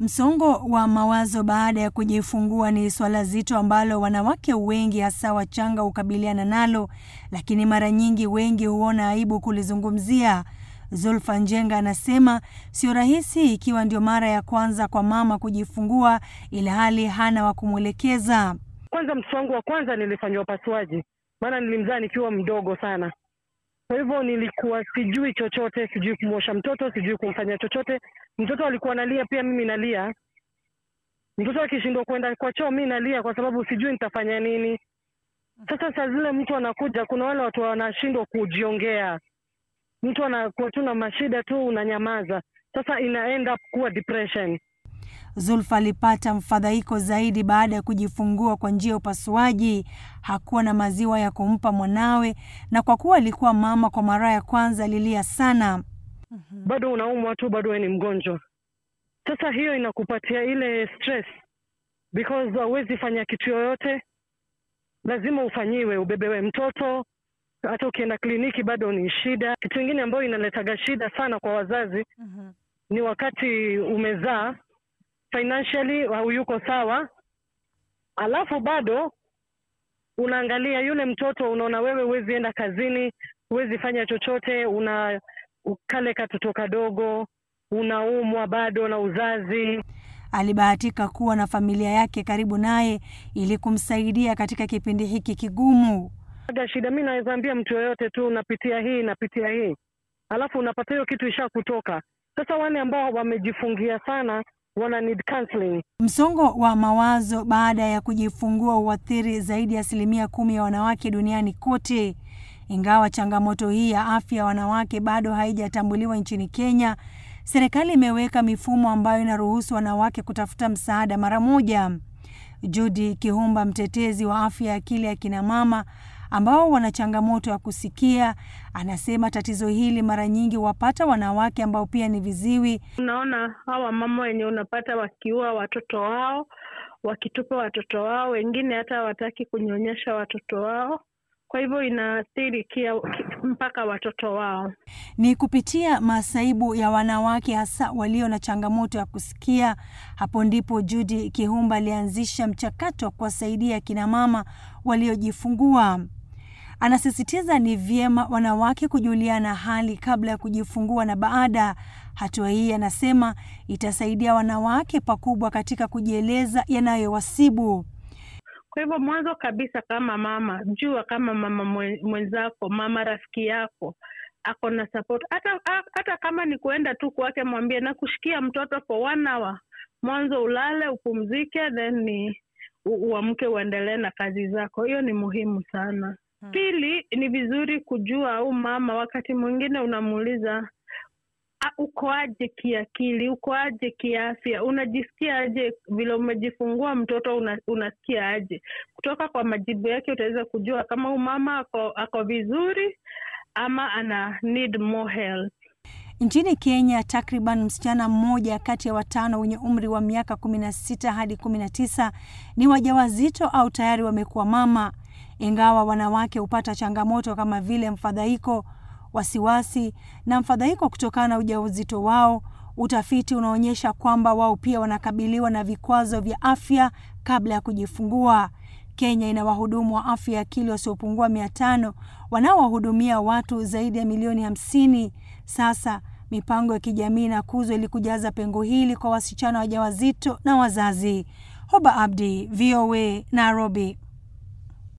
Msongo wa mawazo baada ya kujifungua ni swala zito ambalo wanawake wengi hasa wachanga hukabiliana nalo, lakini mara nyingi wengi huona aibu kulizungumzia. Zulfa Njenga anasema sio rahisi ikiwa ndio mara ya kwanza kwa mama kujifungua, ila hali hana wa kumwelekeza. Kwanza mtoto wangu wa kwanza nilifanyiwa upasuaji, maana nilimzaa nikiwa mdogo sana. Kwa hivyo nilikuwa sijui chochote, sijui kumwosha mtoto, sijui kumfanya chochote. Mtoto alikuwa analia, pia mimi nalia. Mtoto akishindwa kuenda kwa choo, mi nalia kwa sababu sijui nitafanya nini. Sasa saa zile mtu anakuja, kuna wale watu wanashindwa kujiongea, mtu anakuwa tu na mashida tu, unanyamaza. Sasa ina end up kuwa depression. Zulfa alipata mfadhaiko zaidi baada ya kujifungua kwa njia ya upasuaji. Hakuwa na maziwa ya kumpa mwanawe, na kwa kuwa alikuwa mama kwa mara ya kwanza, alilia sana. Bado unaumwa tu, bado wewe ni mgonjwa. Sasa hiyo inakupatia ile stress because hauwezi fanya kitu yoyote, lazima ufanyiwe, ubebewe mtoto. Hata ukienda kliniki bado ni shida. Kitu ingine ambayo inaletaga shida sana kwa wazazi ni wakati umezaa financially hauyuko sawa, alafu bado unaangalia yule mtoto, unaona wewe huwezi enda kazini, huwezi fanya chochote, una kale katoto kadogo, unaumwa bado na uzazi. Alibahatika kuwa na familia yake karibu naye ili kumsaidia katika kipindi hiki kigumu. Shida, mi naweza ambia mtu yoyote tu, unapitia hii napitia hii, alafu unapata hiyo kitu isha kutoka. Sasa wale ambao wamejifungia sana wana need counseling. Msongo wa mawazo baada ya kujifungua huathiri zaidi ya asilimia kumi ya wanawake duniani kote. Ingawa changamoto hii ya afya ya wanawake bado haijatambuliwa nchini Kenya, serikali imeweka mifumo ambayo inaruhusu wanawake kutafuta msaada mara moja. Judy Kihumba, mtetezi wa afya ya akili ya kina mama ambao wana changamoto ya kusikia, anasema tatizo hili mara nyingi wapata wanawake ambao pia ni viziwi. Unaona hawa mama wenye unapata wakiua watoto wao, wakitupa watoto wao, wengine hata hawataki kunyonyesha watoto wao, kwa hivyo inaathiri kia mpaka watoto wao. Ni kupitia masaibu ya wanawake hasa walio na changamoto ya kusikia. Hapo ndipo Judy Kihumba alianzisha mchakato wa kuwasaidia kina mama waliojifungua. Anasisitiza ni vyema wanawake kujuliana hali kabla ya kujifungua na baada. Hatua hii anasema itasaidia wanawake pakubwa katika kujieleza yanayowasibu. Kwa hivyo mwanzo kabisa, kama mama, jua kama mama mwenzako, mama rafiki yako ako na support. Hata hata kama ni kuenda tu kwake, mwambie na kushikia mtoto for one hour, mwanzo ulale upumzike, then ni uamke uendelee na kazi zako. Hiyo ni muhimu sana. Hmm. Pili, ni vizuri kujua au mama, wakati mwingine unamuuliza ukoaje kiakili, ukoaje kiafya, unajisikia aje vile umejifungua mtoto una, unasikia aje? Kutoka kwa majibu yake utaweza kujua kama huyu mama ako, ako vizuri ama ana need more help. Nchini Kenya, takriban msichana mmoja kati ya watano wenye umri wa miaka kumi na sita hadi kumi na tisa ni wajawazito au tayari wamekuwa mama. Ingawa wanawake hupata changamoto kama vile mfadhaiko wasiwasi na mfadhaiko kutokana na ujauzito wao. Utafiti unaonyesha kwamba wao pia wanakabiliwa na vikwazo vya afya kabla ya kujifungua. Kenya ina wahudumu wa afya ya akili wasiopungua mia tano wanaowahudumia watu zaidi ya milioni hamsini. Sasa mipango ya kijamii inakuzwa ili kujaza pengo hili kwa wasichana wajawazito na wazazi. Hoba Abdi, VOA, Nairobi.